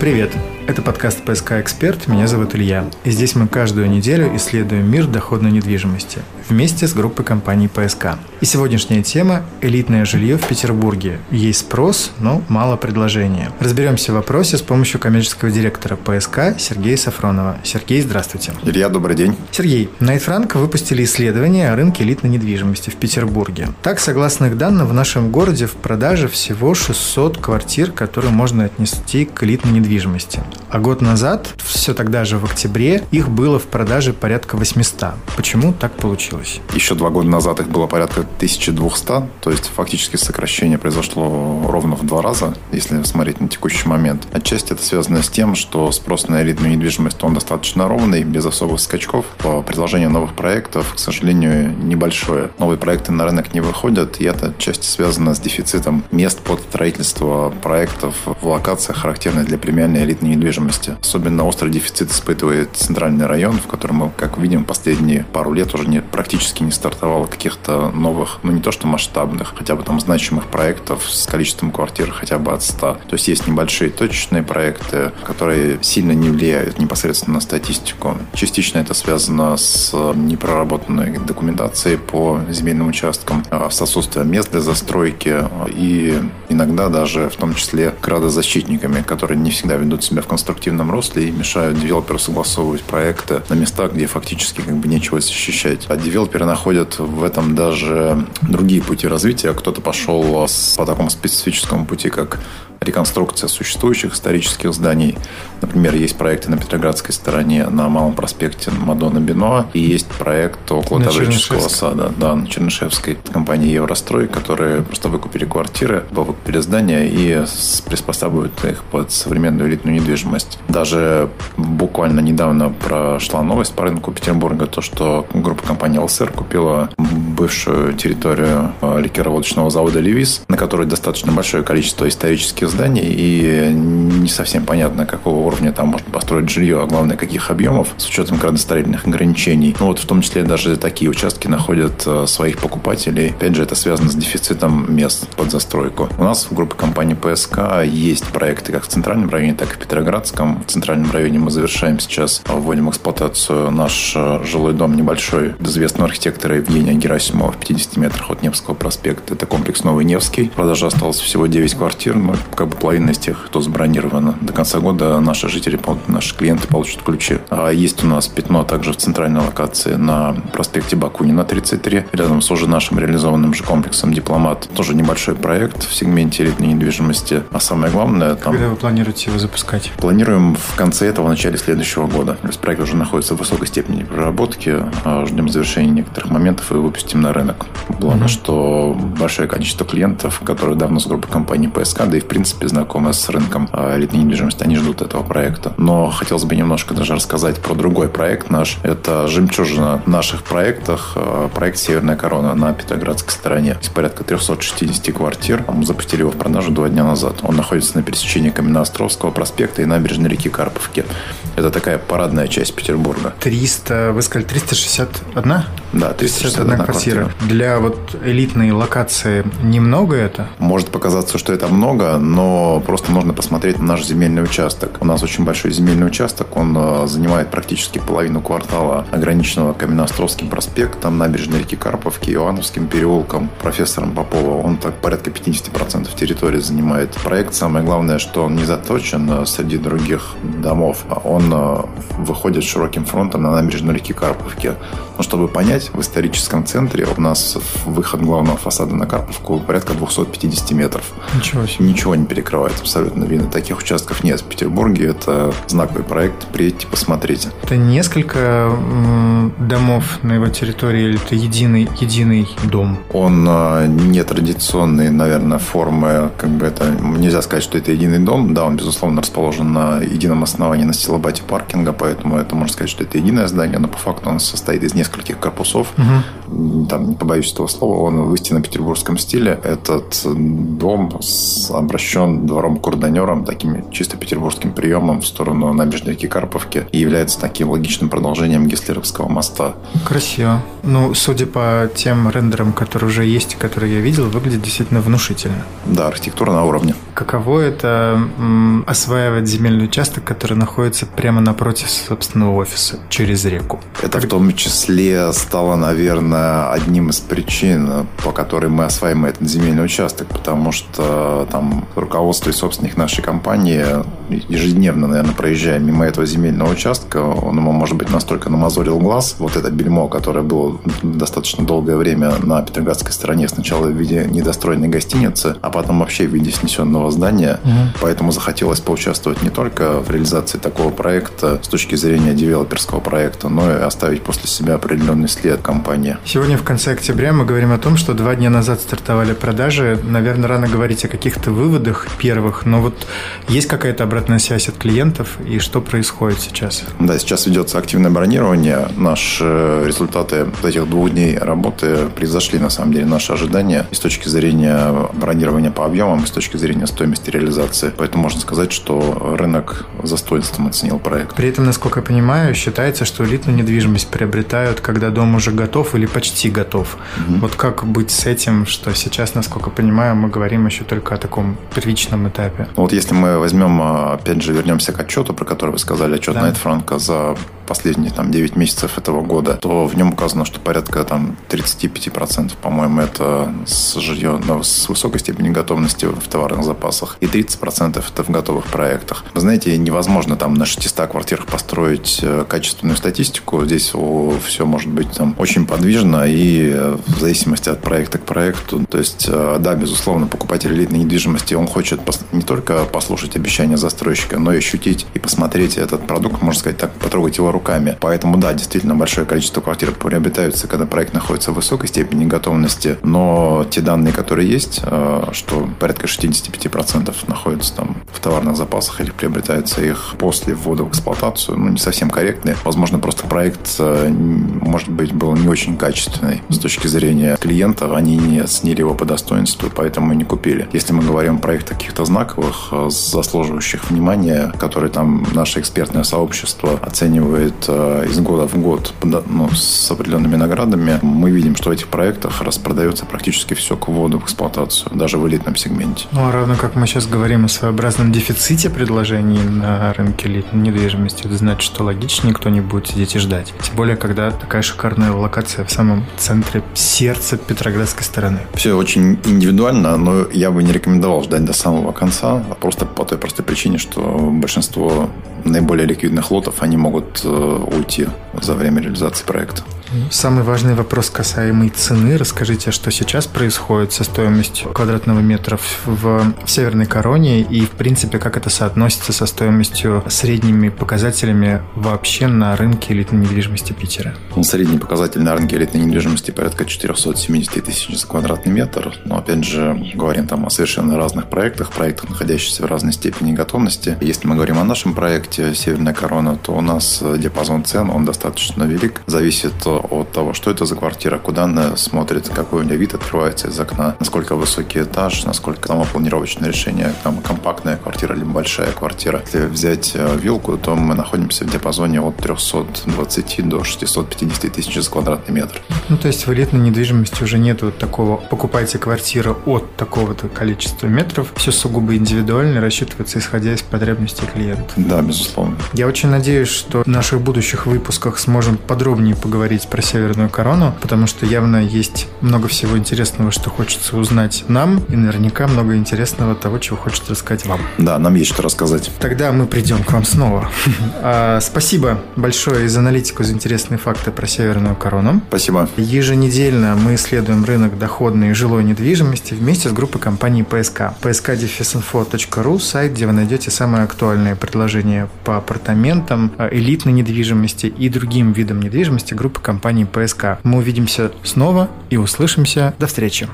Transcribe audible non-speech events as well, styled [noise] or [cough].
Привет! Это подкаст «ПСК Эксперт», меня зовут Илья. И здесь мы каждую неделю исследуем мир доходной недвижимости вместе с группой компаний «ПСК». И сегодняшняя тема – элитное жилье в Петербурге. Есть спрос, но мало предложения. Разберемся в вопросе с помощью коммерческого директора ПСК Сергея Сафронова. Сергей, здравствуйте. Илья, добрый день. Сергей, Найт Франк выпустили исследование о рынке элитной недвижимости в Петербурге. Так, согласно их данным, в нашем городе в продаже всего 600 квартир, которые можно отнести к элитной недвижимости. А год назад, все тогда же в октябре, их было в продаже порядка 800. Почему так получилось? Еще два года назад их было порядка 1200, то есть фактически сокращение произошло ровно в два раза, если смотреть на текущий момент. Отчасти это связано с тем, что спрос на элитную недвижимость, он достаточно ровный, без особых скачков. По предложению новых проектов, к сожалению, небольшое. Новые проекты на рынок не выходят, и это отчасти связано с дефицитом мест под строительство проектов в локациях, характерных для премиальной элитной недвижимости. Особенно острый дефицит испытывает центральный район, в котором мы, как видим, последние пару лет уже не, практически не стартовало каких-то новых, ну не то что масштабных, хотя бы там значимых проектов с количеством квартир хотя бы от 100. То есть есть небольшие точечные проекты, которые сильно не влияют непосредственно на статистику. Частично это связано с непроработанной документацией по земельным участкам, а с отсутствием мест для застройки и иногда даже в том числе градозащитниками, которые не всегда ведут себя в конструктивном русле и мешают девелоперу согласовывать проекты на местах, где фактически как бы нечего защищать. А девелоперы находят в этом даже другие пути развития. Кто-то пошел по такому специфическому пути, как реконструкция существующих исторических зданий. Например, есть проекты на Петроградской стороне на Малом проспекте Мадонна Бино, и есть проект около Таврического сада, да, на Чернышевской компании Еврострой, которые просто выкупили квартиры, выкупили здания и приспосабливают их под современную элитную недвижимость. Даже буквально недавно прошла новость по рынку Петербурга, то, что группа компании ЛСР купила бывшую территорию э, ликероводочного завода «Левис», на которой достаточно большое количество исторических зданий, и не совсем понятно, какого уровня там можно построить жилье, а главное, каких объемов, с учетом градостроительных ограничений. Ну вот в том числе даже такие участки находят э, своих покупателей. Опять же, это связано с дефицитом мест под застройку. У нас в группе компании ПСК есть проекты как в центральном районе, так и в Петроградском. В центральном районе мы завершаем сейчас, вводим в эксплуатацию наш э, жилой дом небольшой известного архитектора Евгения Герасимова в 50 метрах от Невского проспекта. Это комплекс Новый Невский. Продажа осталось всего 9 квартир, но как бы половина из тех, кто забронировано. До конца года наши жители, наши клиенты получат ключи. А есть у нас пятно также в центральной локации на проспекте Бакунина 33, рядом с уже нашим реализованным же комплексом «Дипломат». Тоже небольшой проект в сегменте элитной недвижимости. А самое главное... Там... Когда вы планируете его запускать? Планируем в конце этого, в начале следующего года. То есть проект уже находится в высокой степени проработки. А ждем завершения некоторых моментов и выпустим на рынок. Главное, mm-hmm. что большое количество клиентов, которые давно с группой компании ПСК, да и в принципе знакомы с рынком а, элитной недвижимости, они ждут этого проекта. Но хотелось бы немножко даже рассказать про другой проект наш. Это жемчужина в наших проектах, а, проект «Северная корона» на Петроградской стороне. Из порядка 360 квартир. Мы запустили его в продажу два дня назад. Он находится на пересечении Каменноостровского проспекта и набережной реки Карповки. Это такая парадная часть Петербурга. 300, вы сказали, 361? Да, 361 квартира квартира. Для вот элитной локации немного это? Может показаться, что это много, но просто нужно посмотреть на наш земельный участок. У нас очень большой земельный участок, он э, занимает практически половину квартала, ограниченного Каменноостровским проспектом, набережной реки Карповки, Ивановским переулком, профессором Попова. Он так порядка 50% территории занимает. Проект, самое главное, что он не заточен э, среди других домов. А он э, выходит широким фронтом на набережную реки Карповки. Но чтобы понять, в историческом центре центре у нас выход главного фасада на Карповку порядка 250 метров. Ничего себе. Ничего не перекрывает абсолютно видно. Таких участков нет в Петербурге. Это знаковый проект. Приедьте, посмотрите. Это несколько домов на его территории или это единый, единый дом? Он а, не традиционной, наверное, формы. Как бы это нельзя сказать, что это единый дом. Да, он, безусловно, расположен на едином основании на стилобате паркинга, поэтому это можно сказать, что это единое здание, но по факту он состоит из нескольких корпусов. Угу там, не побоюсь этого слова, он в истинно петербургском стиле. Этот дом обращен двором-курданером, таким чисто петербургским приемом в сторону набережной реки Карповки и является таким логичным продолжением Гислеровского моста. Красиво. Ну, судя по тем рендерам, которые уже есть, которые я видел, выглядит действительно внушительно. Да, архитектура на уровне. Каково это м, осваивать земельный участок, который находится прямо напротив собственного офиса, через реку? Это в том числе стало, наверное, одним из причин, по которой мы осваиваем этот земельный участок, потому что там руководство и собственник нашей компании ежедневно, наверное, проезжая мимо этого земельного участка, он ему, может быть, настолько намазорил глаз, вот это бельмо, которое было достаточно долгое время на Петроградской стороне, сначала в виде недостроенной гостиницы, а потом вообще в виде снесенного здания. Угу. Поэтому захотелось поучаствовать не только в реализации такого проекта с точки зрения девелоперского проекта, но и оставить после себя определенный след компании. Сегодня в конце октября мы говорим о том, что два дня назад стартовали продажи. Наверное, рано говорить о каких-то выводах первых, но вот есть какая-то обратная связь от клиентов и что происходит сейчас? Да, сейчас ведется активное бронирование. Наши результаты этих двух дней работы превзошли, на самом деле, наши ожидания и с точки зрения бронирования по объемам, и с точки зрения стоимости реализации. Поэтому можно сказать, что рынок за достоинством оценил проект. При этом, насколько я понимаю, считается, что элитную недвижимость приобретают, когда дом уже готов или почти готов. Угу. Вот как быть с этим, что сейчас, насколько понимаю, мы говорим еще только о таком первичном этапе? Вот если мы возьмем, опять же, вернемся к отчету, про который вы сказали, отчет да. Найтфранка за последние там, 9 месяцев этого года, то в нем указано, что порядка там, 35%, по-моему, это с жилье ну, с высокой степенью готовности в товарных запасах, и 30% это в готовых проектах. Вы знаете, невозможно там на 600 квартирах построить э, качественную статистику. Здесь все может быть там очень подвижно и э, в зависимости от проекта к проекту. То есть, э, да, безусловно, покупатель элитной недвижимости, он хочет не только послушать обещания застройщика, но и ощутить и посмотреть этот продукт, можно сказать так, потрогать его руками. Поэтому, да, действительно, большое количество квартир приобретаются, когда проект находится в высокой степени готовности. Но те данные, которые есть, э, что порядка 65% находятся там в товарных запасах или приобретается их после ввода в эксплуатацию, ну, не совсем корректные. Возможно, просто проект, э, может быть, был не очень качественный с точки зрения клиентов. Они не оценили его по достоинству, поэтому и не купили. Если мы говорим о проектах каких-то знаковых, э, заслуживающих внимания, которые там наше экспертное сообщество оценивает происходит э, из года в год ну, с определенными наградами, мы видим, что в этих проектах распродается практически все к вводу в эксплуатацию, даже в элитном сегменте. Ну, а равно как мы сейчас говорим о своеобразном дефиците предложений на рынке элитной недвижимости, это значит, что логичнее никто не будет сидеть и ждать. Тем более, когда такая шикарная локация в самом центре сердца Петроградской стороны. Все очень индивидуально, но я бы не рекомендовал ждать до самого конца, просто по той простой причине, что большинство наиболее ликвидных лотов, они могут э, уйти за время реализации проекта. Самый важный вопрос касаемый цены. Расскажите, что сейчас происходит со стоимостью квадратного метра в, в Северной Короне и, в принципе, как это соотносится со стоимостью средними показателями вообще на рынке элитной недвижимости Питера? Ну, средний показатель на рынке элитной недвижимости порядка 470 тысяч за квадратный метр. Но, опять же, говорим там о совершенно разных проектах, проектах, находящихся в разной степени готовности. Если мы говорим о нашем проекте «Северная корона», то у нас диапазон цен, он достаточно велик. Зависит от того, что это за квартира, куда она смотрит, какой у нее вид открывается из окна, насколько высокий этаж, насколько там планировочное решение, там компактная квартира или большая квартира. Если взять э, вилку, то мы находимся в диапазоне от 320 до 650 тысяч за квадратный метр. Ну, то есть в элитной недвижимости уже нет вот такого покупайте квартиру от такого-то количества метров, все сугубо индивидуально рассчитывается исходя из потребностей клиента. Да, безусловно. Я очень надеюсь, что в наших будущих выпусках сможем подробнее поговорить про Северную Корону, потому что явно есть много всего интересного, что хочется узнать нам, и наверняка много интересного того, чего хочет рассказать вам. Да, нам есть что рассказать. Тогда мы придем к вам снова. [laughs] А, спасибо большое за аналитику, за интересные факты про Северную Корону. Спасибо. Еженедельно мы исследуем рынок доходной и жилой недвижимости вместе с группой компаний PSK. pskdefisinfo.ru – сайт, где вы найдете самые актуальные предложения по апартаментам, элитной недвижимости и другим видам недвижимости группы компаний ПСК. Мы увидимся снова и услышимся. До встречи.